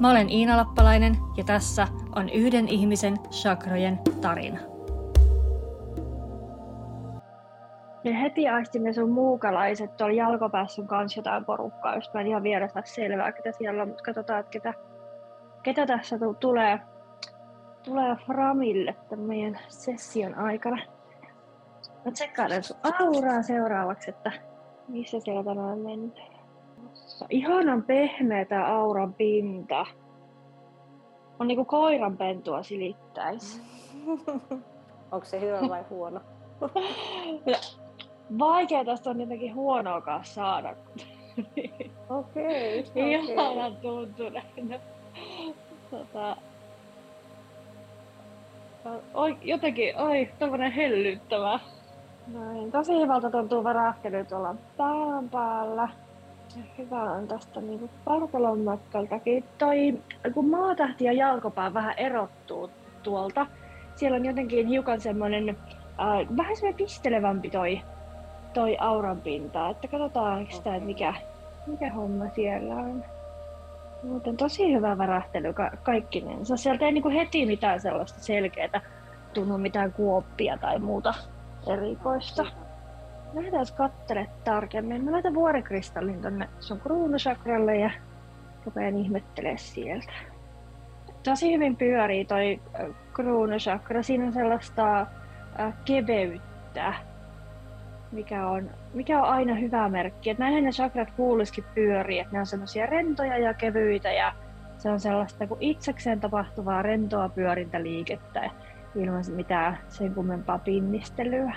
Mä olen Iina Lappalainen ja tässä on yhden ihmisen chakrojen tarina. Ja heti aistimme sun muukalaiset tuolla jalkopäässä kanssa jotain porukkaa, just mä en ihan vielä saa selvää, ketä siellä on, mutta katsotaan, että ketä, ketä tässä tulee, tulee Framille tämän meidän session aikana. Mä tsekkailen sun auraa seuraavaksi, että missä siellä tänään mennään. Ihanan pehmeä tää auran pinta. On niinku koiranpentua silittäis. Onko se hyvä vai huono? Vaikea tästä on jotenkin huonoakaan saada. Okei. Okay, Ihanan tuntuneena. Tota, oi, jotenkin, oi, tämmönen hellyttävä. Näin, tosi hyvältä tuntuu värähtely tuolla pään päällä. Hyvä on tästä niinku Partalon matkaltakin. Toi, kun maatähti ja jalkopää vähän erottuu tuolta, siellä on jotenkin hiukan semmoinen, äh, vähän semmoinen pistelevämpi toi, toi auran pinta. Että katsotaan sitä, että mikä, mikä homma siellä on. Muuten tosi hyvä värähtely ka- kaikkinensa. Sieltä ei niinku heti mitään sellaista selkeää tunnu mitään kuoppia tai muuta erikoista. Lähdetään kattele tarkemmin. Mä laitan vuorikristallin tonne sun kruunusakralle ja rupean ihmettelee sieltä. Tosi hyvin pyörii toi kruunusakra. Siinä on sellaista keveyttä, mikä on, mikä on aina hyvä merkki. Että näinhän ne chakrat kuuluisikin pyörii, ne on semmoisia rentoja ja kevyitä ja se on sellaista kuin itsekseen tapahtuvaa rentoa pyörintäliikettä ilman mitään sen kummempaa pinnistelyä.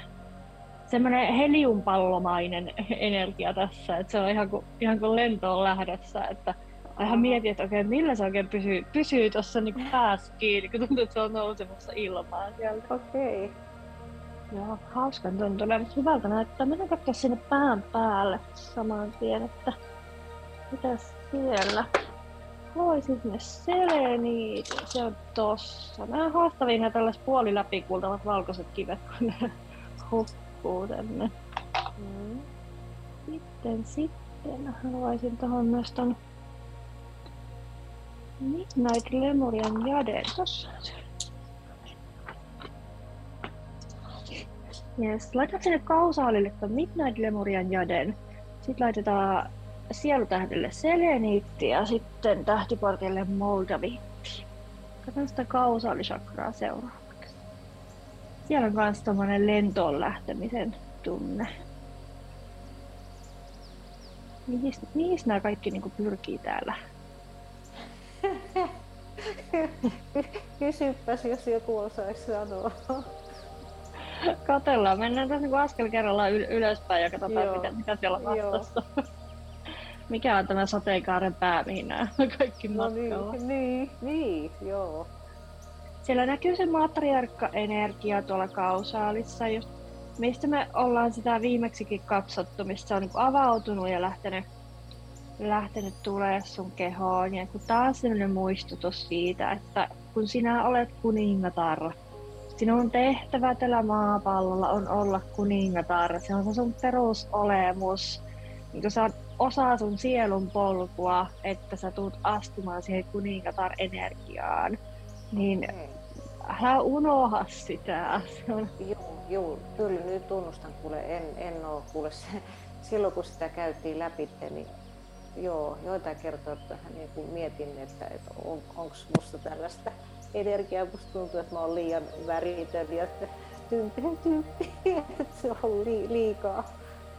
Semmoinen heliumpallomainen energia tässä, että se on ihan kuin, ihan kuin lentoon lähdössä, että ihan mietin, että okei, millä se oikein pysyy, pysyy tuossa niin päässä kiinni, kun tuntuu, että se on nousemassa ilmaan sieltä. Okei. Okay. Joo, hauskan tuntunen, mutta hyvältä näyttää. Mennään katsoa sinne pään päälle saman tien, että mitä siellä. Voi sinne seleniit, se on tossa. Nämä haastavia nämä tällaiset puoliläpikultavat valkoiset kivet, kun ne tänne. Mm. Sitten, sitten haluaisin tuohon myös ton Midnight Lemurian jaden tossa. Yes. Laitat sinne kausaalille ton Midnight Lemurian jaden. Sitten laitetaan sielutähdelle seleniitti ja sitten tähtiportille moldaviitti. Katsotaan sitä kausaalisakraa seuraavaksi. Siellä on myös tommonen lentoon lähtemisen tunne. Mihin, mihin nämä kaikki niinku pyrkii täällä? Kysypäs, jos joku osaisi sanoa. Katellaan, mennään tässä niin askel kerrallaan yl- ylöspäin ja katsotaan, Joo. mitä, mitä siellä on vastassa. Mikä on tämä sateenkaaren pää, mihin nämä kaikki no matkalla? Niin, niin, niin, joo. Siellä näkyy se matriarkka-energia tuolla kausaalissa, just, mistä me ollaan sitä viimeksikin katsottu, missä se on niin avautunut ja lähtenyt, lähtenyt tulee sun kehoon. Ja kun taas sellainen muistutus siitä, että kun sinä olet kuningatar, sinun tehtävä tällä maapallolla on olla kuningatar. Se on se sun perusolemus. Niin sä osa sun sielun polkua, että sä tulet astumaan siihen kuningatar-energiaan. Niin älä unoha sitä. Joo, joo, kyllä nyt tunnustan, kuule, en, en ole kuule se, silloin kun sitä käytiin läpi, niin joo, joitain kertoja niin kuin mietin, että, että on, onko musta tällaista energiaa, musta tuntuu, että mä oon liian väritön ja tyyppinen tyyppi, että se on li, liikaa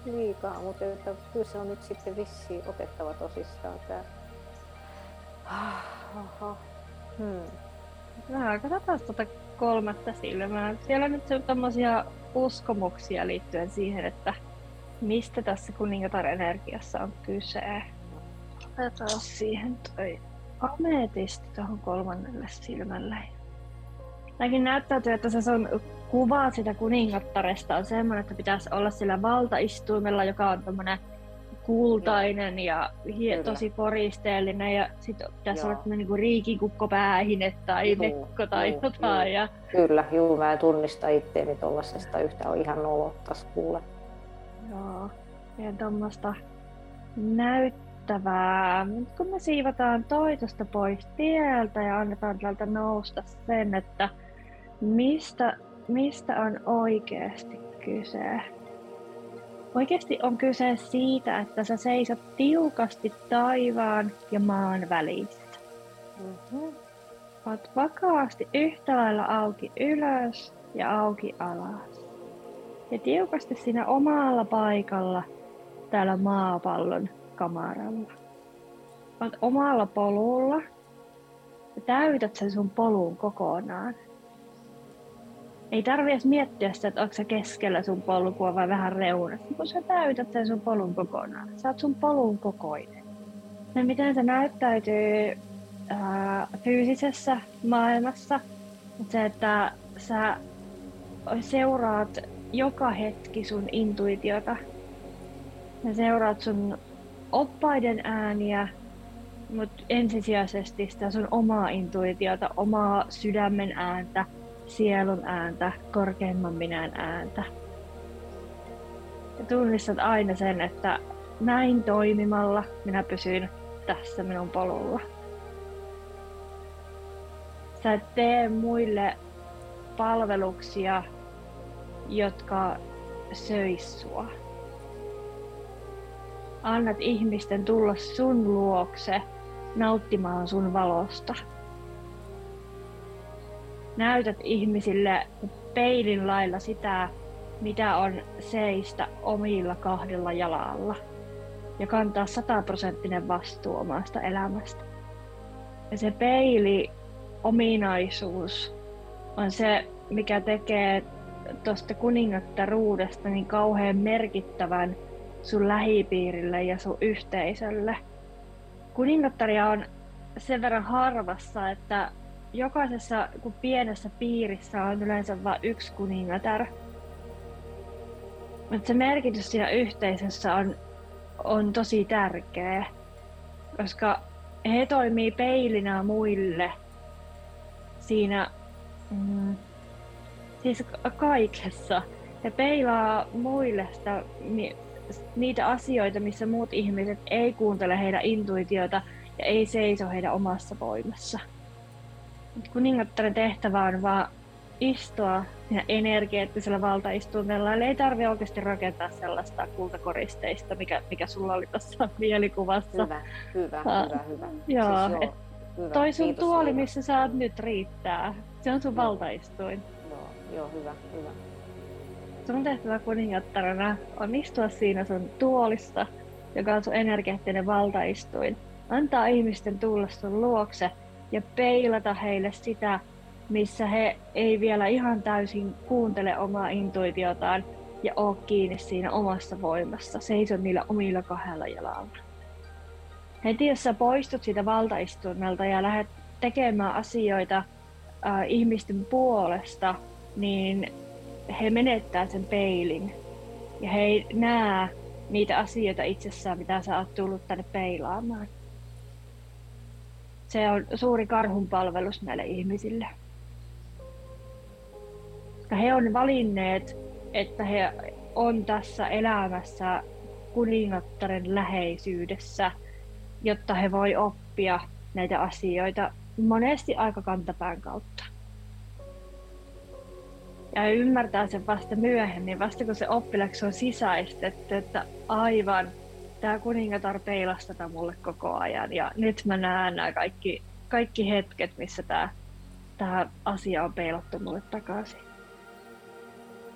liikaa, mutta että kyllä se on nyt sitten vissiin otettava tosissaan tämä. Oho. Hmm. No, katsotaan tuota kolmatta silmää. Siellä on tämmöisiä uskomuksia liittyen siihen, että mistä tässä kuningatar energiassa on kyse. Otetaan siihen toi ametisti tuohon kolmannelle silmälle. Tämäkin näyttäytyy, että se sun kuva sitä kuningattaresta on semmoinen, että pitäisi olla sillä valtaistuimella, joka on tämmöinen kultainen ja hie, tosi koristeellinen ja sitten pitäisi olla tämmöinen niin riikikukko päähine tai juu, nekko tai juu, jotain. Juu. Ja... Kyllä, juu, mä en tunnista itteeni tuollaisesta yhtä on ihan nolottas kuule. Joo, ja tuommoista näyttävää. Nyt kun me siivotaan toitosta pois tieltä ja annetaan täältä nousta sen, että mistä, mistä on oikeasti kyse. Oikeasti on kyse siitä, että sä seisot tiukasti taivaan ja maan välissä. Mm-hmm. Oot vakaasti yhtä lailla auki ylös ja auki alas. Ja tiukasti siinä omalla paikalla täällä maapallon kamaralla. Oot omalla polulla ja täytät sen sun polun kokonaan. Ei tarvi edes miettiä sitä, että onko se keskellä sun polkua vai vähän reunassa, kun sä täytät sen sun polun kokonaan. Sä oot sun polun kokoinen. Ja miten se näyttäytyy ää, fyysisessä maailmassa, se, että sä seuraat joka hetki sun intuitiota. Ja seuraat sun oppaiden ääniä, mutta ensisijaisesti sitä sun omaa intuitiota, omaa sydämen ääntä – sielun ääntä, korkeimman minän ääntä. Ja tunnistat aina sen, että näin toimimalla minä pysyn tässä minun polulla. Sä et tee muille palveluksia, jotka söis sua. Annat ihmisten tulla sun luokse nauttimaan sun valosta näytät ihmisille peilin lailla sitä, mitä on seistä omilla kahdella jalalla ja kantaa sataprosenttinen vastuu omasta elämästä. Ja se peili ominaisuus on se, mikä tekee tuosta kuningattaruudesta niin kauhean merkittävän sun lähipiirille ja sun yhteisölle. Kuningattaria on sen verran harvassa, että jokaisessa kun pienessä piirissä on yleensä vain yksi kuningatar. Mutta se merkitys siinä yhteisössä on, on tosi tärkeä, koska he toimii peilinä muille siinä mm, siis kaikessa. He peilaa muille sitä, niitä asioita, missä muut ihmiset ei kuuntele heidän intuitiota ja ei seiso heidän omassa voimassa kuningattaren tehtävä on vaan istua siinä energeettisellä valtaistuimella. Eli ei tarvi oikeasti rakentaa sellaista kultakoristeista, mikä, mikä sulla oli tuossa mielikuvassa. Hyvä, hyvä, uh, hyvä, hyvä. Joo, siis joo hyvä. toi sun Kiitos tuoli, missä sä oot nyt riittää. Se on sun no. valtaistuin. Joo, joo, hyvä, hyvä. Sun tehtävä kuningattarana on istua siinä sun tuolissa, joka on sun energeettinen valtaistuin. Antaa ihmisten tulla sun luokse – ja peilata heille sitä, missä he ei vielä ihan täysin kuuntele omaa intuitiotaan ja ole kiinni siinä omassa voimassa, seiso niillä omilla kahdella jalalla. Heti jos sä poistut siitä valtaistuimelta ja lähdet tekemään asioita äh, ihmisten puolesta, niin he menettää sen peilin. Ja he ei näe niitä asioita itsessään, mitä sä oot tullut tänne peilaamaan se on suuri karhunpalvelus näille ihmisille. He on valinneet, että he on tässä elämässä kuningattaren läheisyydessä, jotta he voi oppia näitä asioita monesti aika kantapään kautta. Ja ymmärtää sen vasta myöhemmin, vasta kun se oppilaksi on sisäistetty, että aivan tämä kuningatar peilasi mulle koko ajan. Ja nyt mä näen nämä kaikki, kaikki hetket, missä tämä, tämä asia on peilattu mulle takaisin.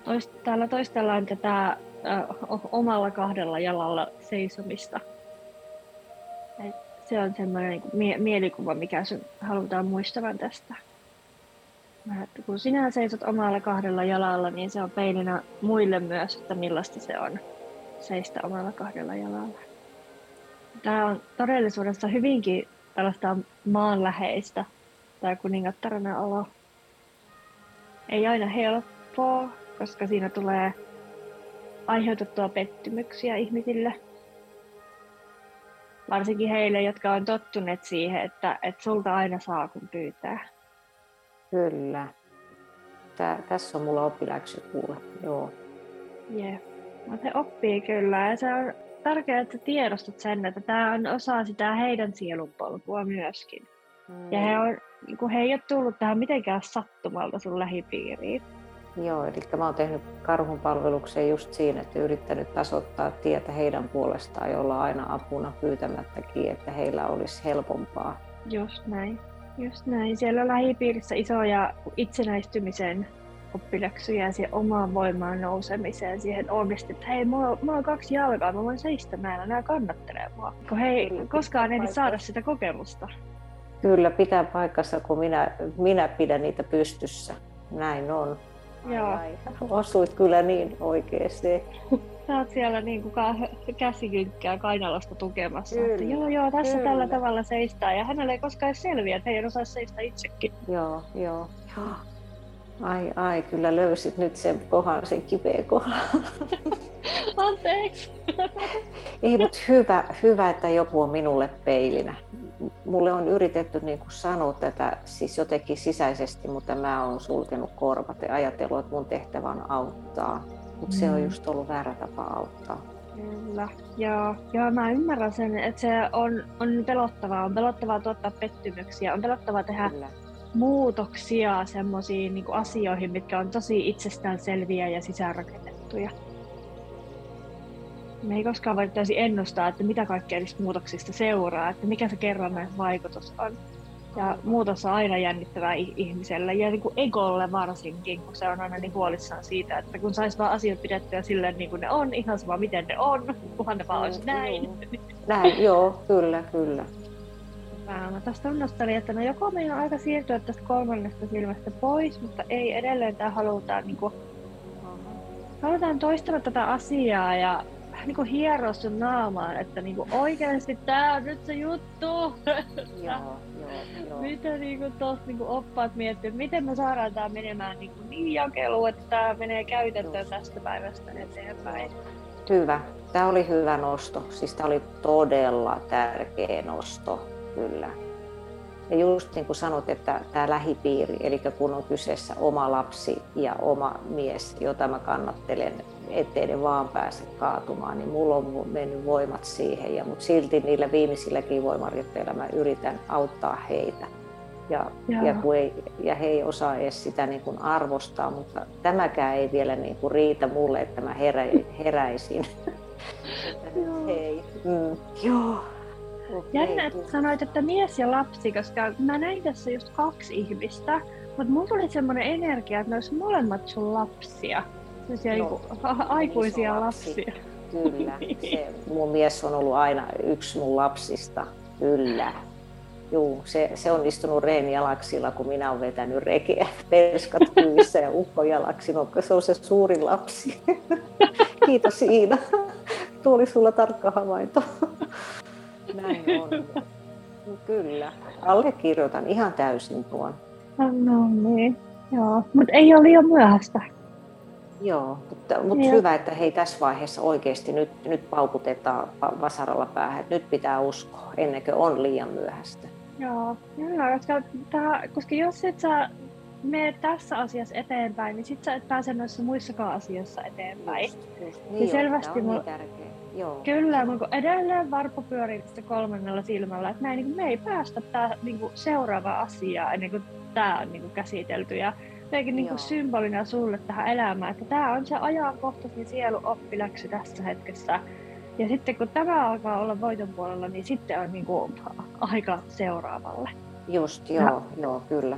Toist, täällä toistellaan tätä äh, omalla kahdella jalalla seisomista. Et se on semmoinen niin mie- mielikuva, mikä sun halutaan muistavan tästä. Että kun sinä seisot omalla kahdella jalalla, niin se on peilinä muille myös, että millaista se on seistä omalla kahdella jalalla. Tämä on todellisuudessa hyvinkin tällaista maanläheistä tai kuningattarana olo. Ei aina helppoa, koska siinä tulee aiheutettua pettymyksiä ihmisille. Varsinkin heille, jotka on tottuneet siihen, että, että sulta aina saa kun pyytää. Kyllä. Tää, tässä on mulla oppiläksy kuule. Joo. Yeah. Mutta he oppii kyllä ja se on tärkeää, että tiedostat sen, että tämä on osa sitä heidän sielunpolkua myöskin. Mm. Ja he, on, kun he ei ole tullut tähän mitenkään sattumalta sun lähipiiriin. Joo, eli mä oon tehnyt karhunpalveluksen just siinä, että yrittänyt tasoittaa tietä heidän puolestaan, jolla aina apuna pyytämättäkin, että heillä olisi helpompaa. Just näin. Just näin. Siellä on lähipiirissä isoja itsenäistymisen oppiläksyjä siihen omaan voimaan nousemiseen, siihen onnisti, että hei, mulla, mulla on kaksi jalkaa, mä voin seistä, mä en enää kannattelee mua. Kun hei, koskaan ei saada sitä kokemusta. Kyllä, pitää paikassa, kun minä, minä pidän niitä pystyssä. Näin on. Joo. Ai, osuit kyllä niin oikeesti. Sä oot siellä niin kuin käsikynkkää kainalosta tukemassa. Kyllä, että joo, joo, tässä kyllä. tällä tavalla seistää. Ja hänelle ei koskaan selviä, että ei osaa seistä itsekin. Joo, joo. joo. Ai, ai, kyllä löysit nyt sen kohan, sen kipeä kohan. Anteeksi. Ei, mutta hyvä, hyvä, että joku on minulle peilinä. Mulle on yritetty niin kuin sanoa tätä siis jotenkin sisäisesti, mutta mä oon sulkenut korvat ja ajatellut, että mun tehtävä on auttaa. Mutta mm. se on mm. just ollut väärä tapa auttaa. Kyllä. Joo, joo, mä ymmärrän sen, että se on, on pelottavaa. On pelottavaa tuottaa pettymyksiä, on pelottavaa tehdä Kyllä muutoksia semmoisiin niin asioihin, mitkä on tosi itsestäänselviä ja sisäänrakennettuja. Me ei koskaan voi täysin ennustaa, että mitä kaikkea niistä muutoksista seuraa, että mikä se kerrannainen vaikutus on. Ja muutos on aina jännittävää ihmiselle ja niin kuin egolle varsinkin, kun se on aina niin huolissaan siitä, että kun saisi vaan asiat pidettyä silleen niin kuin ne on, ihan sama miten ne on, kunhan ne vaan olisi näin. Näin, joo, kyllä, kyllä mä tästä tunnustelin, että no joko meidän on aika siirtyä tästä kolmannesta silmästä pois, mutta ei edelleen tämä halutaan, niin kuin, halutaan toistella tätä asiaa ja vähän niin kuin hieroa sun naamaan, että niin kuin oikeasti tämä on nyt se juttu. Joo, joo, joo. Mitä niin kuin tossa niin kuin oppaat miettii, että miten me saadaan tämä menemään niin, kuin niin jakeluun, että tämä menee käytäntöön tästä päivästä eteenpäin. Hyvä. Tämä oli hyvä nosto. Siis tämä oli todella tärkeä nosto kyllä. Ja just niin kuin sanot, että tämä lähipiiri, eli kun on kyseessä oma lapsi ja oma mies, jota mä kannattelen, ettei ne vaan pääse kaatumaan, niin mulla on mennyt voimat siihen. Ja, mutta silti niillä viimeisilläkin voimaritteilla mä yritän auttaa heitä. Ja, ja, kun ei, ja he ei osaa edes sitä niin kuin arvostaa, mutta tämäkään ei vielä niin kuin riitä mulle, että mä herä, heräisin. Hei. Mm. Joo. Okay. Jännä, että sanoit, että mies ja lapsi, koska mä näin tässä just kaksi ihmistä, mutta mulla tuli semmoinen energia, että ne olisi molemmat sun lapsia. Sellaisia no, niinku, aikuisia lapsia. Kyllä. Se, mun mies on ollut aina yksi mun lapsista. Kyllä. Juu, se, se on istunut reenijalaksilla, kun minä olen vetänyt rekeä, perskat kyyvissä ja ukkojalaksi, no, se on se suurin lapsi. Kiitos Iina. Tuo oli sulla tarkka havainto. Näin on. Kyllä. Allekirjoitan ihan täysin tuon. No niin, joo. Mutta ei ole liian myöhäistä. Joo, mutta, mutta hyvä, että hei tässä vaiheessa oikeasti nyt, nyt paukutetaan vasaralla päähän, että nyt pitää uskoa ennen kuin on liian myöhäistä. Joo, joo koska, tää, koska jos et sä mene tässä asiassa eteenpäin, niin sit sä et pääse noissa muissakaan asioissa eteenpäin. Just, just. Niin, ja selvästi on niin tärkeä. Joo. Kyllä, mutta edelleen varpo pyörii kolmannella silmällä, että niin me ei päästä tää, niin kuin seuraava asia ennen kuin tämä on niin kuin käsitelty. Ja jotenkin niin kuin symbolina sulle tähän elämään, että tämä on se ajankohtaisin sielu oppiläksy tässä hetkessä. Ja sitten kun tämä alkaa olla voiton puolella, niin sitten on niin kuin aika seuraavalle. Just, joo, ja, joo, kyllä.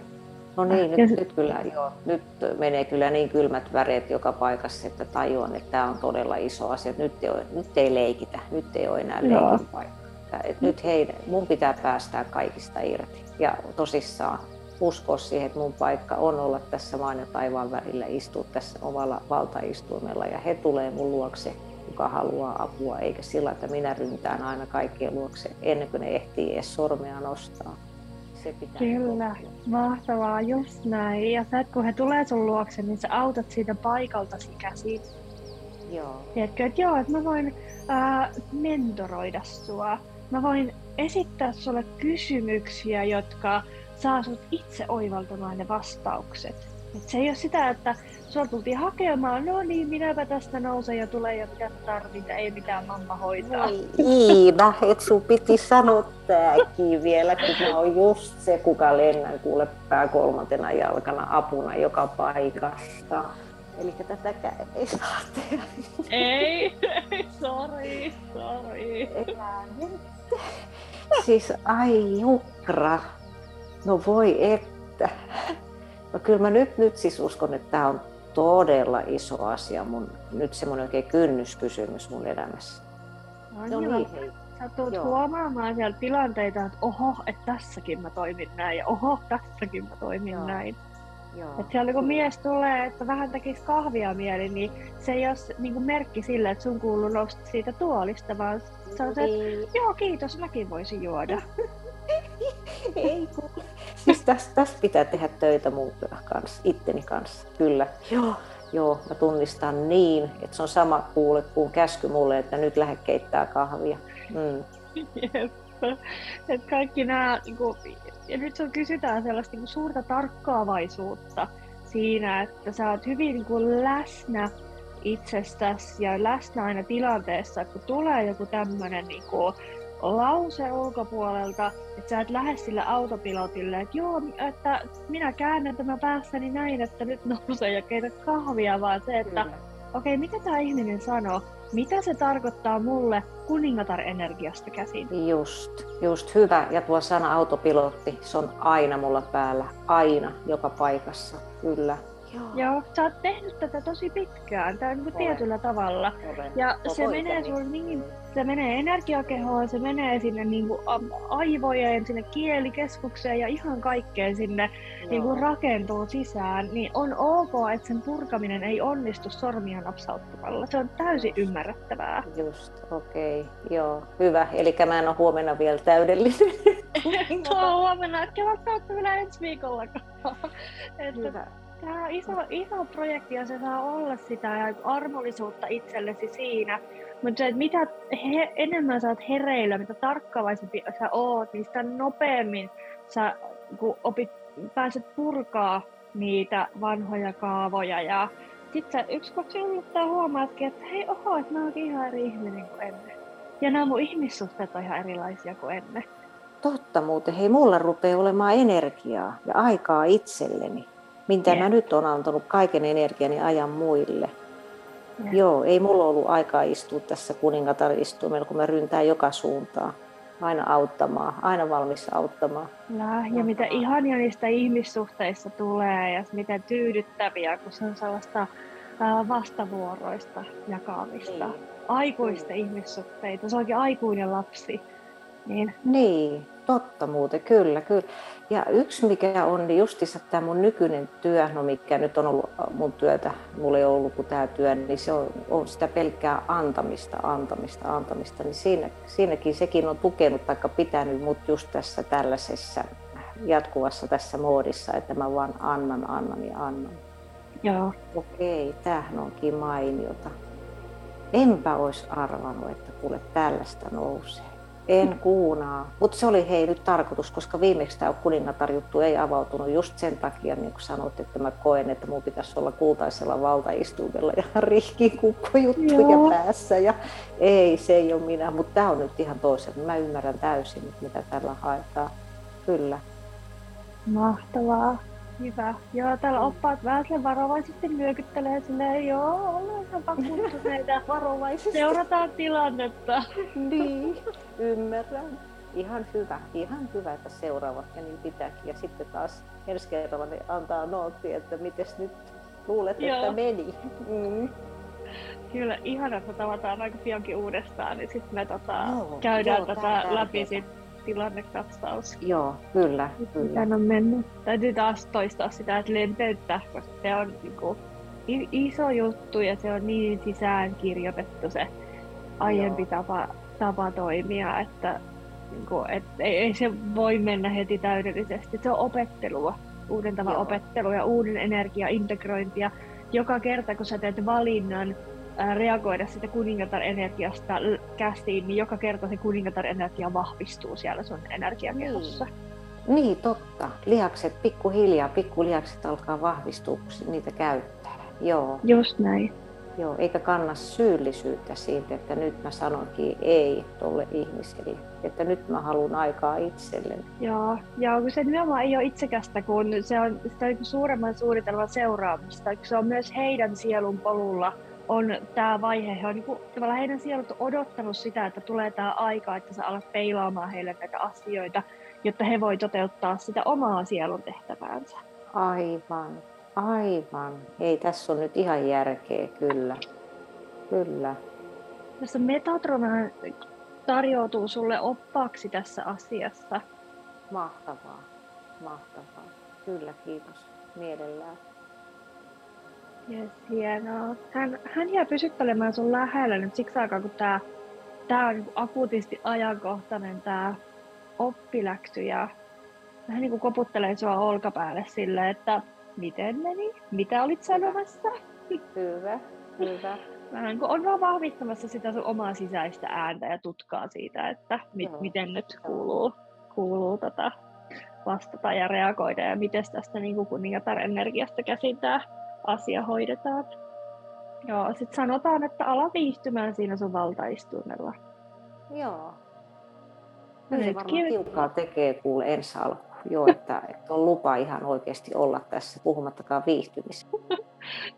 No niin, nyt, nyt, kyllä, joo, nyt menee kyllä niin kylmät väreet joka paikassa, että tajuan, että tämä on todella iso asia. Nyt ei, nyt ei leikitä, nyt ei ole enää leikin paikka. Et nyt hei, mun pitää päästää kaikista irti ja tosissaan uskoa siihen, että mun paikka on olla tässä maan ja taivaan välillä, istua tässä omalla valtaistuimella ja he tulee mun luokse kuka haluaa apua, eikä sillä, että minä ryntään aina kaikkien luokse ennen kuin ne ehtii edes sormea nostaa. Se pitää Kyllä, mahtavaa, just näin. Ja sä, kun he tulee sun luokse, niin sä autat siitä paikaltasi käsin. Joo. Tiedätkö, että joo, että mä voin ää, mentoroida sua. Mä voin esittää sulle kysymyksiä, jotka saa sut itse oivaltamaan ne vastaukset. Et se ei ole sitä, että sua tultiin hakemaan, no niin, minäpä tästä nousen ja tulee ja mitä tarvita, ei mitään mamma hoitaa. Voi Iina, et sun piti sanoa tääkin vielä, kun mä oon just se, kuka lennän kuule pää kolmantena jalkana apuna joka paikasta. Eli tätä ei saa tehdä. Ei, ei, sori, sori. Siis ai jukra. No voi että. No kyllä mä nyt, nyt siis uskon, että tämä on todella iso asia, mun, nyt semmoinen oikein kynnyskysymys mun elämässä. No, no niin, hei. Sä tulet Joo. huomaamaan siellä tilanteita, että oho, että tässäkin mä toimin näin ja oho, tässäkin mä toimin Joo. näin. Joo. Et siellä kun mies tulee, että vähän tekisi kahvia mieli, niin se ei ole niin kuin merkki sille, että sun kuuluu nousta siitä tuolista, vaan se on se, että niin. joo kiitos, mäkin voisin juoda. ei. Siis tässä täs pitää tehdä töitä mun kanssa, itteni kanssa, kyllä. Joo, joo, mä tunnistan niin, että se on sama kuule kuin käsky mulle, että nyt lähde keittää kahvia. Mm. Yes. Et kaikki nämä, niin kuin, ja nyt sun kysytään sellaista niin kuin, suurta tarkkaavaisuutta siinä, että sä oot hyvin niin kuin, läsnä itsestäsi ja läsnä aina tilanteessa, että kun tulee joku tämmöinen niin kuin, lause ulkopuolelta, että sä et lähde sille autopilotille, että joo, että minä käännän tämän päässäni näin, että nyt nousee ja keitä kahvia, vaan se, että okei, okay, mitä tämä ihminen sanoo, mitä se tarkoittaa mulle kuningatar-energiasta käsin? Just, just hyvä. Ja tuo sana autopilotti, se on aina mulla päällä, aina, joka paikassa, kyllä. Joo. Joo, sä oot tehnyt tätä tosi pitkään, tää niin tietyllä tavalla. Olen. Ja Koko se menee sulle niin se menee energiakehoon, se menee sinne niin kuin aivojen, sinne kielikeskukseen ja ihan kaikkeen sinne niin kuin rakentuu sisään, niin on ok, että sen purkaminen ei onnistu sormia napsauttamalla. Se on täysin ymmärrettävää. Just, okei. Okay. Joo, hyvä. Eli mä en ole huomenna vielä täydellinen. Tuo huomenna, että välttämättä vielä ensi viikollakaan. Hyvä. Tämä on iso, iso projekti ja se saa olla sitä armollisuutta itsellesi siinä, mutta se, että mitä he, enemmän oot hereillä, mitä tarkkavaisempi sä oot, niin sitä nopeammin sä kun opit, pääset purkaa niitä vanhoja kaavoja. Ja sitten sä yksi kaksi yllättää huomaatkin, että hei oho, että mä oonkin ihan eri ihminen kuin ennen. Ja nämä mun ihmissuhteet on ihan erilaisia kuin ennen. Totta muuten. Hei, mulla rupeaa olemaan energiaa ja aikaa itselleni. Mitä yeah. mä nyt on antanut kaiken energiani ajan muille. Ja. Joo, ei mulla ollut aikaa istua tässä kuningataristuimella, kun mä ryntään joka suuntaan. Aina auttamaan, aina valmis auttamaan. Ja, ja mitä ihania niistä ihmissuhteista tulee ja miten tyydyttäviä, kun se on sellaista vastavuoroista jakamista. Niin. Aikuisten niin. ihmissuhteita, se onkin aikuinen lapsi. Niin. niin, totta muuten, kyllä, kyllä. Ja yksi mikä on, niin justissa tämä mun nykyinen työ, no mikä nyt on ollut mun työtä, mulla ei ollut kuin tämä työ, niin se on, on sitä pelkkää antamista, antamista, antamista. Niin siinä, siinäkin sekin on tukenut tai pitänyt mut just tässä tällaisessa jatkuvassa tässä moodissa, että mä vaan annan, annan ja annan. Joo. Okei, tämähän onkin mainiota. Enpä olisi arvannut, että kuule tällaista nousee. En kuunaa. Mutta se oli hei nyt tarkoitus, koska viimeksi tämä kuningatar-juttu ei avautunut just sen takia, niin kuin sanoit, että mä koen, että mun pitäisi olla kultaisella valtaistuimella ja rihkikukkujuttuja päässä. Ja ei, se ei ole minä, mutta tämä on nyt ihan toisen. Mä ymmärrän täysin, mitä tällä haetaan. Kyllä. Mahtavaa. Hyvä. Joo, täällä oppaat vähän varovaisesti nyökyttelee silleen, joo, ollaan vakuuttuneita varovaisesti. Seurataan tilannetta. niin, ymmärrän. Ihan hyvä, ihan hyvä, että seuraavat ja niin pitääkin. Ja sitten taas ensi kerralla ne antaa nootti, että miten nyt luulet, joo. että meni. Mm. Kyllä, ihana, että tavataan aika piankin uudestaan, niin sitten me tota, joo, käydään joo, tätä läpi sitten tilannekatsaus. Joo, kyllä. kyllä. Miten on mennyt. Täytyy taas toistaa sitä, että lempeyttä, koska se on niin kuin, iso juttu ja se on niin sisään kirjoitettu se aiempi tapa, tapa toimia, että niin kuin, et ei, ei se voi mennä heti täydellisesti. Se on opettelua, uuden tavan Joo. opettelua ja uuden energiaintegrointia. Joka kerta, kun sä teet valinnan reagoida sitä kuningatar energiasta käsiin, niin joka kerta se kuningatar energia vahvistuu siellä sun energiakehossa. Niin. Niin, totta. Lihakset pikkuhiljaa, pikkulihakset alkaa vahvistua, kun niitä käyttää. Joo. Just näin. Joo, eikä kanna syyllisyyttä siitä, että nyt mä sanonkin ei tuolle ihmiselle. Että nyt mä haluan aikaa itselleni. Joo, ja kun se nimenomaan ei ole itsekästä, kun se on, sitä on suuremman suunnitelman seuraamista. Se on myös heidän sielun polulla on tämä vaihe. He on niin kuin, tavallaan heidän sielut on odottanut sitä, että tulee tämä aika, että sä alat peilaamaan heille näitä asioita jotta he voi toteuttaa sitä omaa sielun tehtäväänsä. Aivan, aivan. Ei, tässä on nyt ihan järkeä, kyllä. Kyllä. Tässä Metatrona tarjoutuu sulle oppaaksi tässä asiassa. Mahtavaa, mahtavaa. Kyllä, kiitos. Mielellään. Yes, hienoa. Hän, hän jää pysyttelemään sun lähellä nyt siksi aikaa, kun tämä tää on niin akuutisti ajankohtainen tämä oppiläksy ja vähän niin kuin koputtelee sua olkapäälle sille, että miten meni, mitä olit sanomassa. Hyvä, hyvä. Vähän niin kuin on vaan vahvistamassa sitä sun omaa sisäistä ääntä ja tutkaa siitä, että mi- miten nyt kuuluu, kuuluu tota vastata ja reagoida ja miten tästä niin kuin kuningatar-energiasta käsin tämä asia hoidetaan. Joo, sitten sanotaan, että ala viihtymään siinä sun valtaistunnella. Joo, Kyllä se varmaan tiukkaa tekee kuule ensi alku. Joo, että, että on lupa ihan oikeasti olla tässä, puhumattakaan viihtymistä.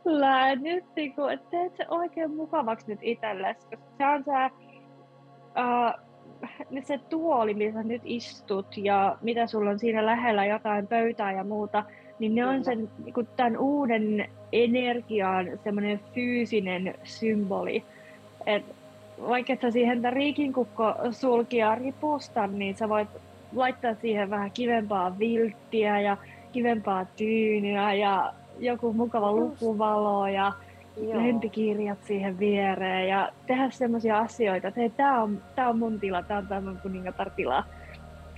Kyllä, nyt niin kuin, että teet se oikein mukavaksi nyt itsellesi, koska se on se, uh, se tuoli, missä nyt istut ja mitä sulla on siinä lähellä jotain pöytää ja muuta, niin ne on sen niin kuin tämän uuden energian semmoinen fyysinen symboli. Että vaikka sä siihen riikinkukko sulkia ripusta, niin sä voit laittaa siihen vähän kivempaa vilttiä ja kivempaa tyynyä ja joku mukava lukuvalo ja Joo. lempikirjat siihen viereen ja tehdä semmoisia asioita, että hei, tää on, tää on mun tila, tää on tämän kuningatar tila.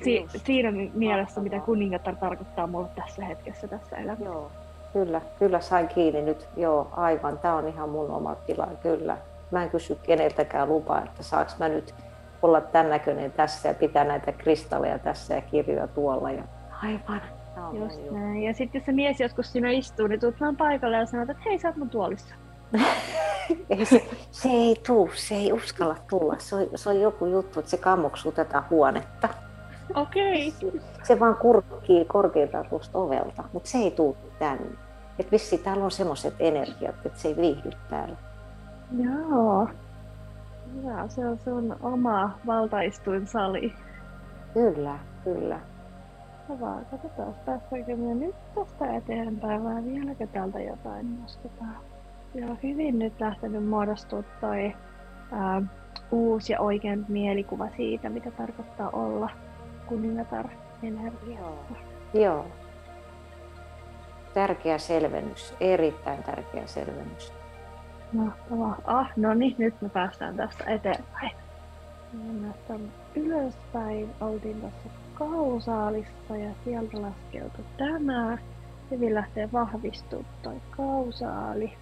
Si- siinä mielessä, mitä kuningatar tarkoittaa mulle tässä hetkessä, tässä elämässä. Joo, kyllä, kyllä sain kiinni nyt. Joo, aivan. Tämä on ihan mun oma tila, kyllä mä en kysy keneltäkään lupaa, että saaks mä nyt olla tämän näköinen tässä ja pitää näitä kristalleja tässä ja kirjoja tuolla. Ja aivan. Just näin. Ja sitten jos se mies joskus siinä istuu, niin tulet vaan paikalle ja sanot, että hei, sä oot mun tuolissa. ei, se, se, ei tuu, se ei uskalla tulla. Se on, se on joku juttu, että se kammoksuu tätä huonetta. Okei. Okay. Se, se vaan kurkkii korkealta tuosta ovelta, mutta se ei tuu tänne. Et vissi täällä on semmoiset energiat, että se ei viihdy täällä. Joo. Hyvä, se on sun oma valtaistuinsali. Kyllä, kyllä. Hyvä, katsotaan päästäänkö me nyt tästä eteenpäin vai vieläkö täältä jotain nostetaan. Joo, hyvin nyt lähtenyt muodostua toi ää, uusi ja oikein mielikuva siitä, mitä tarkoittaa olla kuningatar energiassa. Joo. Tärkeä selvennys, erittäin tärkeä selvennys. Mahtavaa. Ah, no niin, nyt me päästään tästä eteenpäin. Mennään ylöspäin. Oltiin tässä kausaalissa ja sieltä laskeutui tämä. Hyvin lähtee vahvistumaan toi kausaali.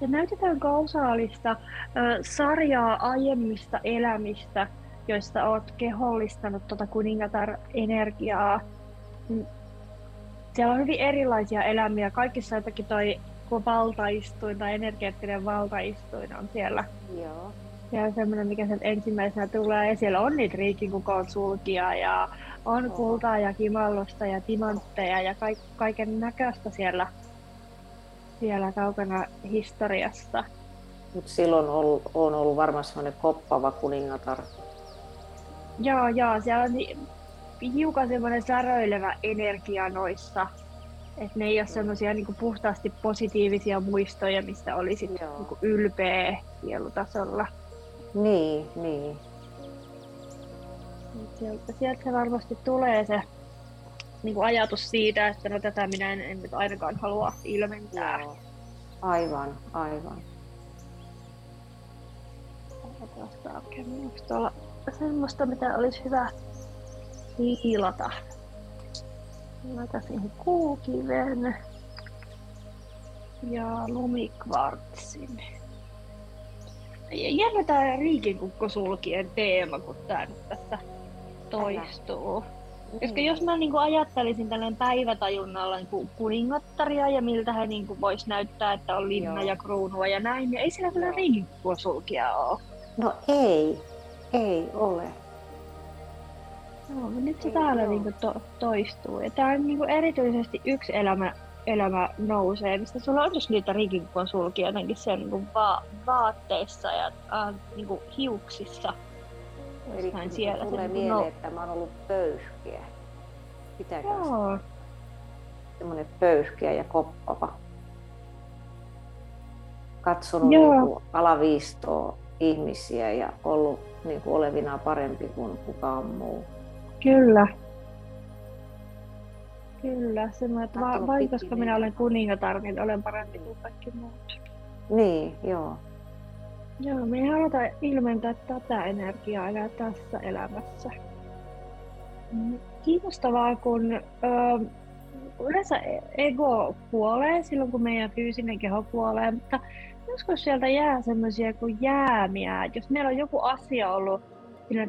Ja näytetään kausaalista äh, sarjaa aiemmista elämistä, joista olet kehollistanut tuota kuningatar-energiaa. Siellä on hyvin erilaisia elämiä. Kaikissa jotakin toi valtaistuin tai energeettinen valtaistuin on siellä. Joo. Ja semmoinen, mikä sen ensimmäisenä tulee. Ja siellä on niitä riikikukon sulkia ja on Oho. kultaa ja kimallusta ja timantteja ja kaik- kaiken näköistä siellä, siellä kaukana historiassa. Mutta silloin on ollut, on ollut varmaan semmoinen koppava kuningatar. Joo, joo, siellä on hiukan semmoinen säröilevä energia noissa että ne ei ole semmoisia niinku puhtaasti positiivisia muistoja, mistä olisit niinku ylpeä sielutasolla. Niin, niin. Sieltä, sieltä se varmasti tulee se niin kuin ajatus siitä, että no tätä minä en, en nyt ainakaan halua ilmentää. Joo. Aivan, aivan. Onko tuolla semmoista, mitä olisi hyvä hiilata? Laita siihen kuukiven ja lumikvartsin. Jännä tää riikinkukkosulkien teema, kun tää nyt tässä toistuu. Mm. Koska jos mä niin ajattelisin tällainen päivätajunnalla niin kuningattaria ja miltä he niin vois näyttää, että on linna Joo. ja kruunua ja näin, niin ei siellä kyllä riikinkukkosulkia ole. No ei, ei ole. No, nyt se täällä niin to, toistuu. Ja tää on niin erityisesti yksi elämä, elämä nousee, mistä sulla on just niitä riikinkukon sulkia jotenkin siellä niin va, vaatteissa ja äh, niin hiuksissa. Eli siellä tulee se, mieleen, no... että mä oon ollut pöyhkeä. Pitääkö Joo. Semmoinen pöyhkeä ja koppava. Katsonut niin alaviistoa ihmisiä ja ollut niin kuin olevina parempi kuin kukaan muu. Kyllä. Kyllä, semmoinen, että va- vai koska minä olen kuningatar, niin olen parempi kuin kaikki muut. Niin, joo. Joo, me ei haluta ilmentää tätä energiaa enää tässä elämässä. Mm, kiinnostavaa, kun ö, yleensä e-, ego kuolee silloin, kun meidän fyysinen keho kuolee, mutta joskus sieltä jää semmoisia kuin jäämiä. Jos meillä on joku asia ollut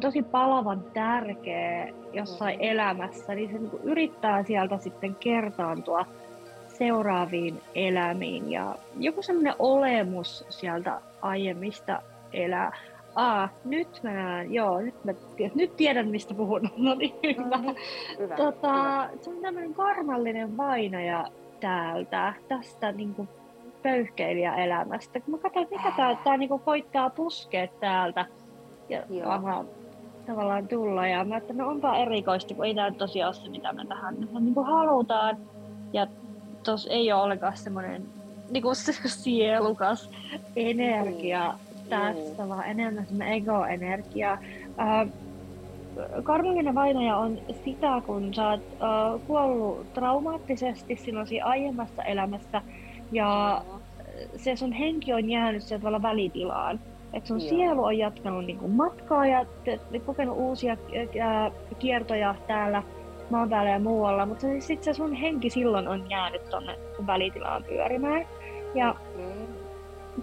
tosi palavan tärkeä jossain mm. elämässä, niin se niin yrittää sieltä sitten kertaantua seuraaviin elämiin. Ja joku semmoinen olemus sieltä aiemmista elää. Aa, nyt mä näen, joo, nyt, mä, nyt tiedän mistä puhun. No niin, hyvä. No, hyvä, tota, hyvä. Se on tämmöinen karmallinen vainaja täältä, tästä niin kuin pöyhkeilijäelämästä. Kun mä katsoin, mikä tää, tää niin kuin koittaa puskea täältä ja aha, tavallaan tulla. Ja mä että no onpa erikoista, kun ei tämä tosiaan ole se, mitä me tähän niin kuin halutaan. Ja tos ei ole ollenkaan semmoinen niin kuin se sielukas energia mm. tästä, mm. vaan enemmän semmoinen ego-energia. Äh, karmallinen vainoja on sitä, kun sä oot äh, kuollut traumaattisesti silloin siinä aiemmassa elämässä ja se sun henki on jäänyt sieltä välitilaan. Että sun Joo. sielu on jatkanut niin kuin matkaa ja te, te kokenut uusia ää, kiertoja täällä maan päällä ja muualla, mutta sitten se sun henki silloin on jäänyt tonne välitilaan pyörimään. Ja mm.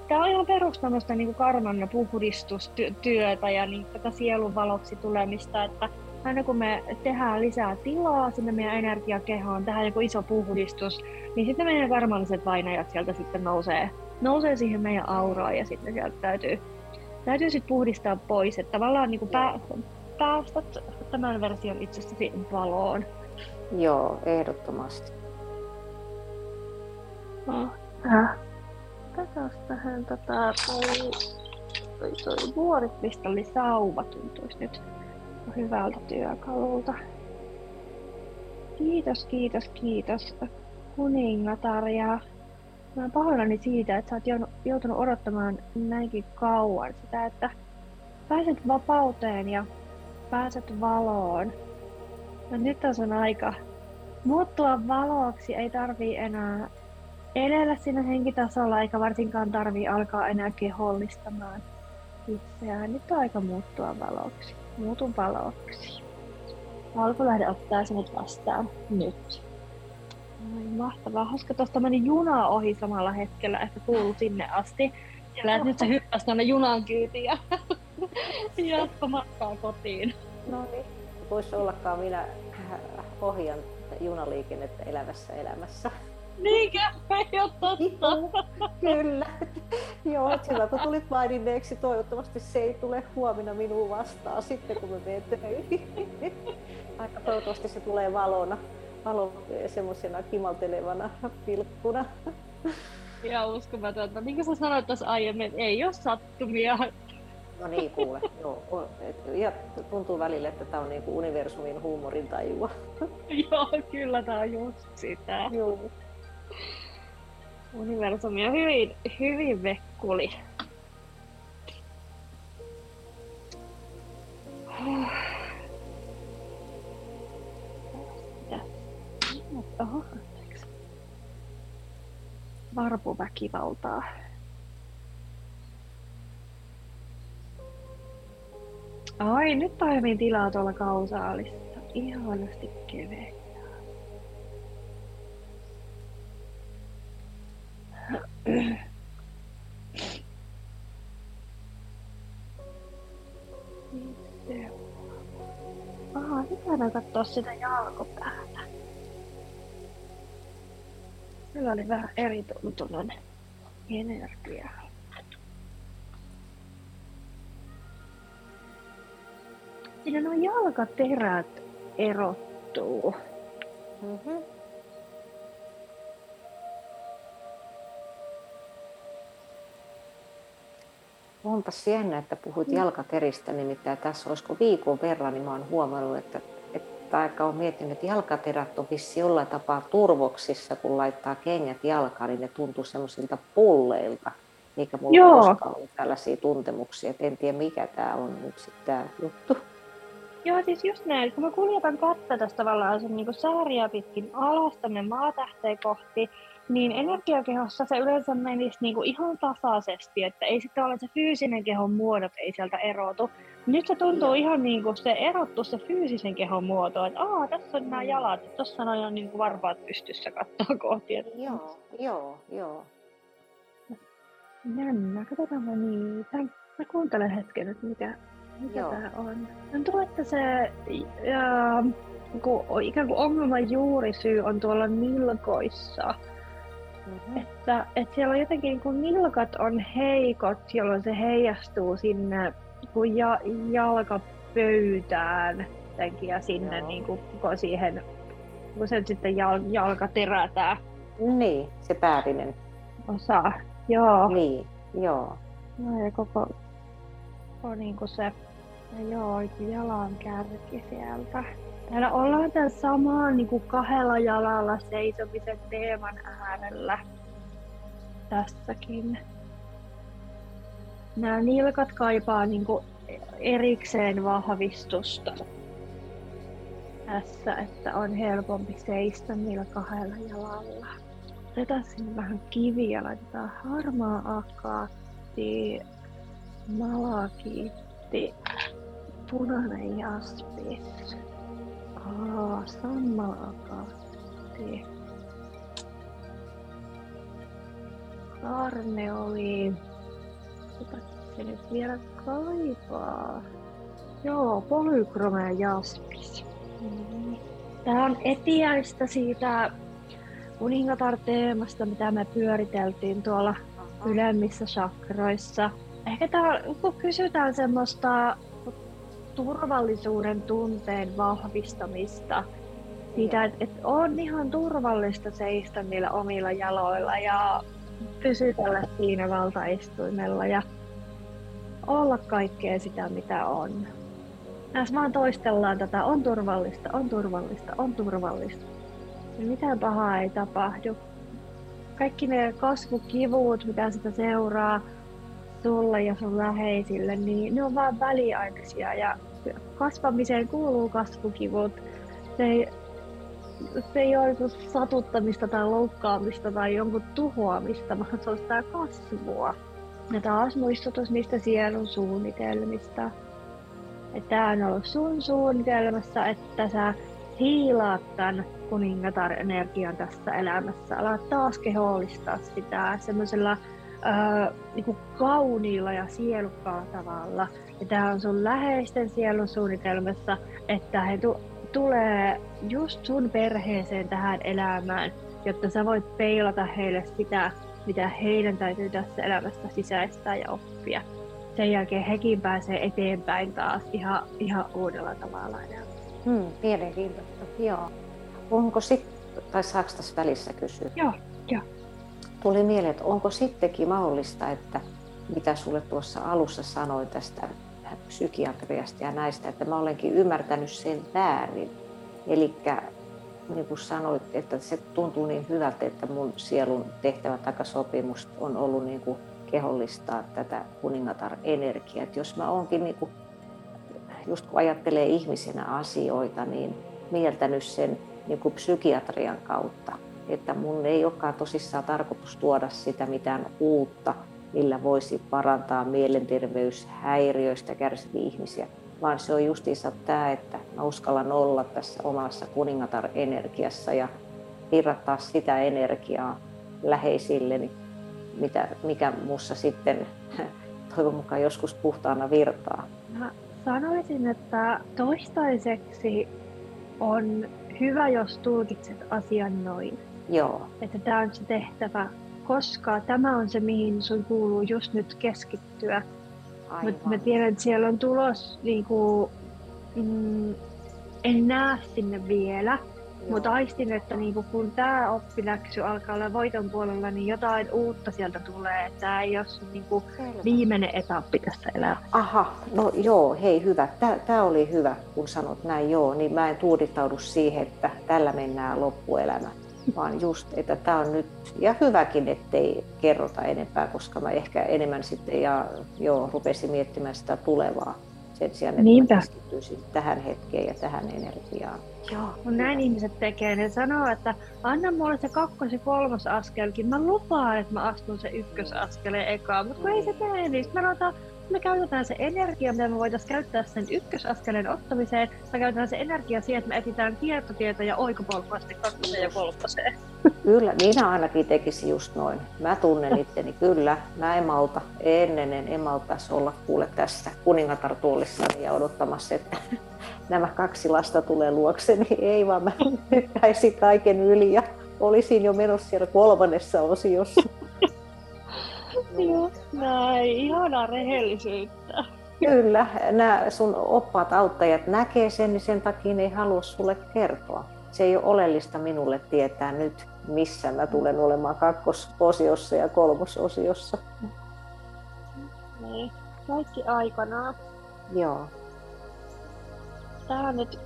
Tämä on ihan perus tämmöistä niin karman puhdistustyötä ja niin tätä sielun valoksi tulemista, että aina kun me tehdään lisää tilaa sinne meidän energiakehoon, tehdään joku iso puhdistus, niin sitten meidän karmalliset vainajat sieltä sitten nousee, nousee siihen meidän auraan ja sitten sieltä täytyy, täytyy sitten puhdistaa pois, että tavallaan niin kuin pää, päästät tämän version itsestäsi valoon. Joo, ehdottomasti. No, äh. Katsos tähän tota, toi, toi, toi vuorikristallisauva tuntuisi nyt hyvältä työkalulta. Kiitos, kiitos, kiitos kuningatar ja mä oon pahoillani siitä, että sä oot joutunut odottamaan näinkin kauan sitä, että pääset vapauteen ja pääset valoon. Ja nyt on sun aika muuttua valoksi, ei tarvii enää elellä siinä henkitasolla, eikä varsinkaan tarvii alkaa enää kehollistamaan itseään. Nyt on aika muuttua valoksi. Muutun valoksi. lähde ottaa sinut vastaan nyt. Ai, mahtavaa. Hauska, tuosta meni juna ohi samalla hetkellä, että kuulu sinne asti. Siellä nyt se hyppäsi tuonne junan kyytiin ja jatko matkaa kotiin. No niin. Voisi ollakaan minä ohjan junaliikennettä elävässä elämässä. Niinkö? Ei ole totta. Kyllä. Joo, silloin kun tulit maininneeksi, toivottavasti se ei tule huomenna minuun vastaan sitten, kun me menen töihin. Aika toivottavasti se tulee valona, valo semmoisena kimaltelevana pilkkuna. Ihan uskomatonta. Niin kuin sä sanoit tuossa aiemmin, ei ole sattumia. No niin, kuule. Joo. Ja tuntuu välillä, että tämä on niinku universumin huumorin tajua. Joo, kyllä tämä on just sitä. Joo. Universumi on hyvin, hyvin vekkuli. Oho, anteeksi. Varpuväkivaltaa. Ai, nyt toimii tilaa tuolla kausaalissa. Ihanasti keveä. Aha, nyt voidaan katsoa sitä jalkopäätä. Sillä oli vähän erituntunen energia. Siinä nuo jalkaterät erottuu. Mm-hmm. Onpas jännä, että puhuit mm. jalkateristä, nimittäin tässä olisiko viikon verran, niin mä oon huomannut, että, että aika on miettinyt, että jalkaterät on vissi jollain tapaa turvoksissa, kun laittaa kengät jalkaan, niin ne tuntuu semmoisilta pulleilta. Eikä mulla Joo. koskaan ollut tällaisia tuntemuksia, että en tiedä mikä tämä on nyt sitten tämä juttu. Joo, siis just näin. Kun mä kuljetan kättä tästä tavallaan sen niin saaria pitkin alas tänne maatähteen kohti, niin energiakehossa se yleensä menisi niinku ihan tasaisesti, että ei sitten ole se fyysinen kehon muodot ei sieltä erotu. Nyt se tuntuu Joo. ihan niin kuin se erottu se fyysisen kehon muoto, että aa, tässä on nämä jalat, että tuossa on niin kuin varpaat pystyssä katsoa kohti. Joo, joo, joo. Jännä, katsotaan mä niitä. Mä kuuntelen hetken, että mikä, mikä tää on. Tuntuu, että se ja, kun, ikään kuin ongelman juurisyy on tuolla nilkoissa Mm-hmm. Että, että siellä on jotenkin, kun nilkat on heikot, jolloin se heijastuu sinne kun ja, jalkapöytään jotenkin, ja sinne niin kuin, kun siihen, kun se sitten jal, jalka terätää. Niin, se päällinen. Osa, joo. Niin, joo. No ja koko, koko niin kuin se, ja joo, jalan kärki sieltä. Täällä ollaan tämän samaan niin kuin kahdella jalalla seisomisen teeman äärellä tässäkin. Nämä nilkat kaipaa niin kuin erikseen vahvistusta tässä, että on helpompi seistä niillä kahdella jalalla. Otetaan sinne vähän kiviä, laitetaan harmaa akaatti, malakiitti, punainen jaspis. Aa, sammalakaatti. Karne oli... Mitä se nyt vielä kaipaa? Joo, polykromea jaspis. Mm. Tää on etiäistä siitä kuningatar-teemasta, mitä me pyöriteltiin tuolla ylemmissä chakroissa. Ehkä tää, kun kysytään semmoista turvallisuuden tunteen vahvistamista. Siitä, että et on ihan turvallista seistä niillä omilla jaloilla ja pysytellä siinä valtaistuimella ja olla kaikkea sitä, mitä on. Näissä vaan toistellaan tätä, on turvallista, on turvallista, on turvallista. Ja mitään pahaa ei tapahdu. Kaikki ne kasvukivut, mitä sitä seuraa, sulle ja sun läheisille, niin ne on vain väliaikaisia ja kasvamiseen kuuluu kasvukivut. Se ei, se ei ole satuttamista tai loukkaamista tai jonkun tuhoamista, vaan se on sitä kasvua. Ja taas muistutus niistä sielun suunnitelmista. Että tämä on ollut sun suunnitelmassa, että sä hiilaat tämän kuningatar-energian tässä elämässä. Alat taas kehollistaa sitä semmoisella äh, niin kauniilla ja sielukkaalla tavalla. Ja tämä on sun läheisten sielun suunnitelmassa, että he tu- tulee just sun perheeseen tähän elämään, jotta sä voit peilata heille sitä, mitä heidän täytyy tässä elämässä sisäistää ja oppia. Sen jälkeen hekin pääsee eteenpäin taas ihan, ihan uudella tavalla. Hmm, mielenkiintoista, joo. Onko sitten, tai saako tässä välissä kysyä? Joo, joo tuli mieleen, että onko sittenkin mahdollista, että mitä sulle tuossa alussa sanoin tästä psykiatriasta ja näistä, että mä olenkin ymmärtänyt sen väärin. Eli niin kuin sanoit, että se tuntuu niin hyvältä, että mun sielun tehtävä takasopimus on ollut niin kuin kehollistaa tätä kuningatar-energiaa. Jos mä oonkin, niin kuin, just kun ajattelee ihmisenä asioita, niin mieltänyt sen niin kuin psykiatrian kautta. Että mun ei olekaan tosissaan tarkoitus tuoda sitä mitään uutta, millä voisi parantaa mielenterveyshäiriöistä kärsiviä ihmisiä, vaan se on justiinsa tämä, että mä uskallan olla tässä omassa kuningatar-energiassa ja virrattaa sitä energiaa läheisilleni, mitä, mikä mussa sitten toivon mukaan joskus puhtaana virtaa. Mä sanoisin, että toistaiseksi on hyvä, jos tulkitset asian noin. Joo. Että tämä on se tehtävä, koska tämä on se, mihin sun kuuluu just nyt keskittyä. Mutta mä tiedän, että siellä on tulos, niin kuin, mm, en näe sinne vielä, mutta aistin, että niinku, kun tämä oppiläksy alkaa olla voiton puolella, niin jotain uutta sieltä tulee. Tämä ei ole niinku viimeinen etappi tässä elämässä. Aha, no joo, hei hyvä. Tämä oli hyvä, kun sanot näin joo. Niin mä en tuudittaudu siihen, että tällä mennään loppuelämä. Vaan just, että tämä on nyt, ja hyväkin, ettei kerrota enempää, koska mä ehkä enemmän sitten ja joo, rupesin miettimään sitä tulevaa sen sijaan, että Niinpä. keskittyisin tähän hetkeen ja tähän energiaan. Joo, kun näin ihmiset tekee, ne sanoo, että anna mulle se kakkos- ja kolmas askelkin. Mä lupaan, että mä astun se ykkösaskeleen ekaan, mutta kun ei se tee, niin ruvetaan me käytetään se energia, mitä me voitaisiin käyttää sen ykkösaskeleen ottamiseen, me käytetään se energia siihen, että me etsitään kiertotietoja oikopolkua sitten kakkoseen ja kolmoseen. Kyllä, minä ainakin tekisin just noin. Mä tunnen itteni, kyllä. Mä en malta, ennen en maltaisi olla kuule tässä kuningatartuolissani ja odottamassa, että nämä kaksi lasta tulee luokseni. Ei vaan mä kaiken yli ja olisin jo menossa siellä kolmannessa osiossa. Joo, näin. Ihanaa rehellisyyttä. Kyllä, nämä sun oppaat auttajat näkee sen, niin sen takia ne ei halua sulle kertoa. Se ei ole oleellista minulle tietää nyt, missä mä tulen olemaan kakkososiossa ja kolmososiossa. Niin, kaikki aikanaan. Joo. Tämä on nyt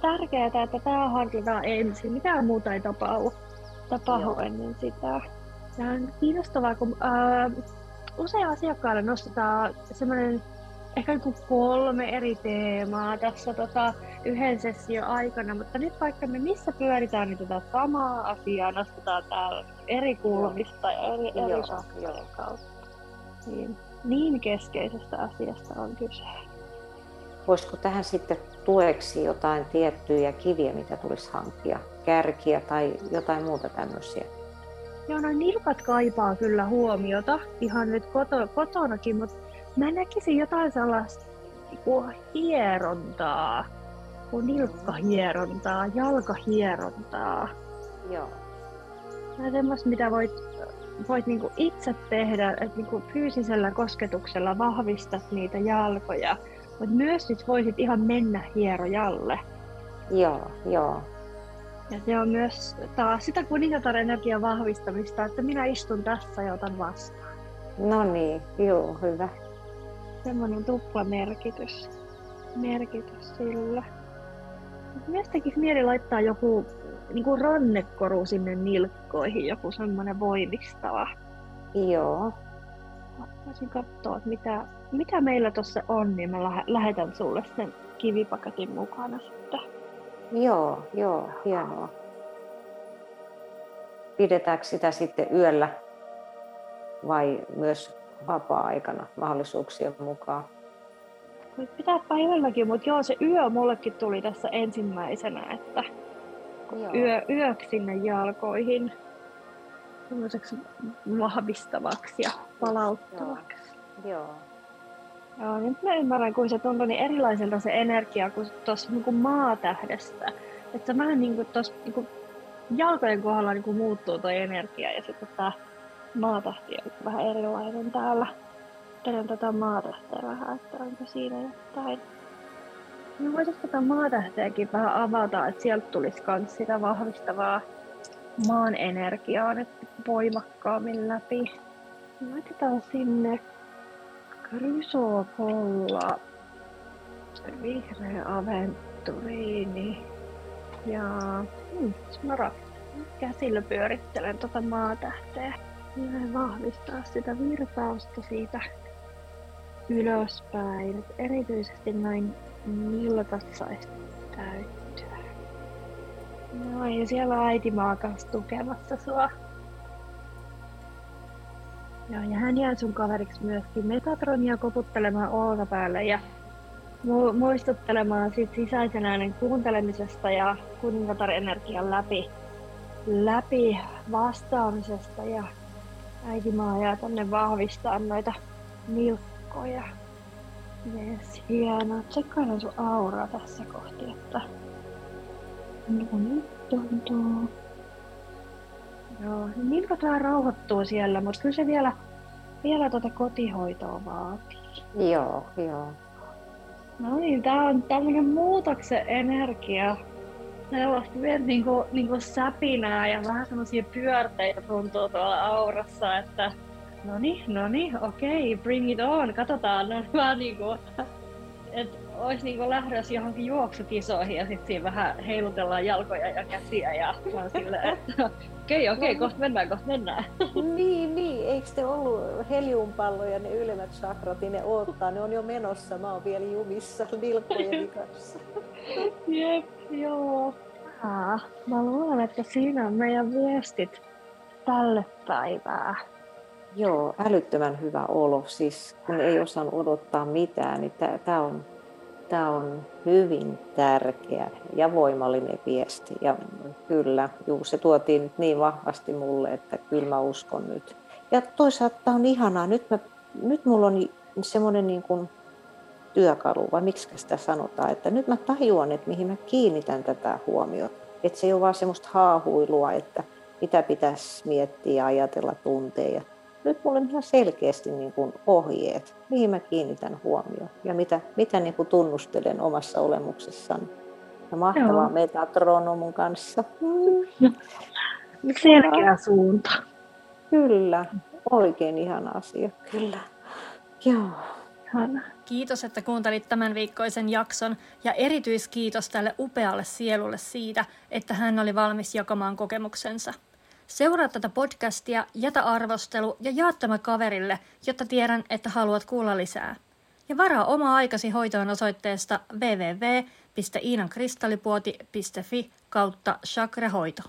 tärkeää, että tämä hankitaan ensin. Mitään muuta ei tapahdu, tapahdu ennen sitä. Tämä on kiinnostavaa, kun ää, usein asiakkaille nostetaan semmoinen ehkä joku kolme eri teemaa tässä tota, yhden session aikana, mutta nyt vaikka me missä pyöritään, niin tätä samaa asiaa nostetaan täällä eri kulmista ja eri, eri joo, kautta. Niin, niin keskeisestä asiasta on kyse. Voisiko tähän sitten tueksi jotain tiettyjä kiviä, mitä tulisi hankkia, kärkiä tai jotain muuta tämmöisiä? Joo, no nilkat kaipaa kyllä huomiota ihan nyt koto, kotonakin, mutta mä näkisin jotain sellaista niin hierontaa, kuin nilkkahierontaa, jalkahierontaa. Joo. Ja semmoista, mitä voit, voit niinku itse tehdä, että niinku fyysisellä kosketuksella vahvistat niitä jalkoja, mutta myös sit voisit ihan mennä hierojalle. Joo, joo. Ja se on myös taas sitä kuningatar-energian vahvistamista, että minä istun tässä ja otan vastaan. No niin, joo, hyvä. Semmoinen tupla merkitys, merkitys sillä. Myös tekisi mieli laittaa joku niin kuin rannekoru sinne nilkkoihin, joku semmoinen voimistava. Joo. Voisin katsoa, että mitä, mitä meillä tuossa on, niin mä lähetän sulle sen kivipaketin mukana sitten. Joo, joo, hienoa. Pidetäänkö sitä sitten yöllä vai myös vapaa-aikana mahdollisuuksien mukaan? Voit pitää päivälläkin, mutta joo, se yö mullekin tuli tässä ensimmäisenä, että joo. Yö, yöksi sinne jalkoihin vahvistavaksi ja palauttavaksi. Joo. joo. Joo, nyt mä ymmärrän, kun se tuntuu niin erilaiselta se energia kuin tuossa niin kuin maatähdestä. Että vähän niin kuin tuossa niin kuin jalkojen kohdalla niin kuin muuttuu tuo energia ja sitten tämä maatähti on vähän erilainen täällä. Tiedän tätä maatähteä vähän, että onko siinä jotain. No voitaisiin tätä maatähteäkin vähän avata, että sieltä tulisi myös sitä vahvistavaa maan energiaa nyt voimakkaammin läpi. Laitetaan sinne Chrysokolla, vihreä aventuriini ja hmm, smaragd. Käsillä pyörittelen tuota maatähteä. Ja vahvistaa sitä virtausta siitä ylöspäin. Erityisesti näin nilkat saisi täyttyä. No ja siellä on äiti maakas tukemassa sua. Joo, ja hän jää sun kaveriksi myöskin Metatronia koputtelemaan olkapäälle ja mu- muistuttelemaan sit sisäisen äänen kuuntelemisesta ja kuningatar-energian läpi, läpi vastaamisesta ja äiti maa jää tänne vahvistaa noita nilkkoja. Yes, hienoa. Tsekkaillaan sun auraa tässä kohti, että no nyt tuntuu. Joo, nilkat vähän rauhoittuu siellä, mutta kyllä se vielä, vielä tuota kotihoitoa vaatii. Joo, joo. No niin, tää on tämmönen muutoksen energia. Sellaista vielä niinku, niinku säpinää ja vähän semmosia pyörteitä tuntuu tuolla aurassa, että no niin, no niin, okei, okay, bring it on, katsotaan. No, vähän niinku, että olisi niinku lähdössä johonkin juoksukisoihin ja sitten siinä vähän heilutellaan jalkoja ja käsiä ja vaan sille, että okei, okay, okei, okay, kohta mennään, kohta mennään. Niin, niin. Eikö te ollut heliumpalloja, ne ylemmät sakrat, niin ne odottaa, ne on jo menossa. Mä oon vielä jumissa nilkkojen kanssa. Jep, joo. Ah, mä luulen, että siinä on meidän viestit tälle päivää. Joo, älyttömän hyvä olo. Siis kun ei osannut odottaa mitään, niin tämä on, tää on hyvin tärkeä ja voimallinen viesti. Ja kyllä, juu, se tuotiin nyt niin vahvasti mulle, että kyllä mä uskon nyt. Ja toisaalta tämä on ihanaa. Nyt, mä, nyt mulla on semmoinen niin kuin työkalu, vai miksi sitä sanotaan, että nyt mä tajuan, että mihin mä kiinnitän tätä huomiota. Että se ei ole vaan semmoista haahuilua, että mitä pitäisi miettiä ja ajatella tunteja nyt mulla on ihan selkeästi niin kuin ohjeet, mihin mä kiinnitän huomioon ja mitä, mitä niin kuin tunnustelen omassa olemuksessani. Ja mahtavaa Joo. Metatron kanssa. Mm. Selkeä suunta. Kyllä, oikein ihana asia. Kyllä. Joo. Kiitos, että kuuntelit tämän viikkoisen jakson ja erityiskiitos tälle upealle sielulle siitä, että hän oli valmis jakamaan kokemuksensa. Seuraa tätä podcastia, jätä arvostelu ja jaa tämä kaverille, jotta tiedän, että haluat kuulla lisää. Ja varaa oma aikasi hoitoon osoitteesta www.iinankristallipuoti.fi kautta chakrahoito.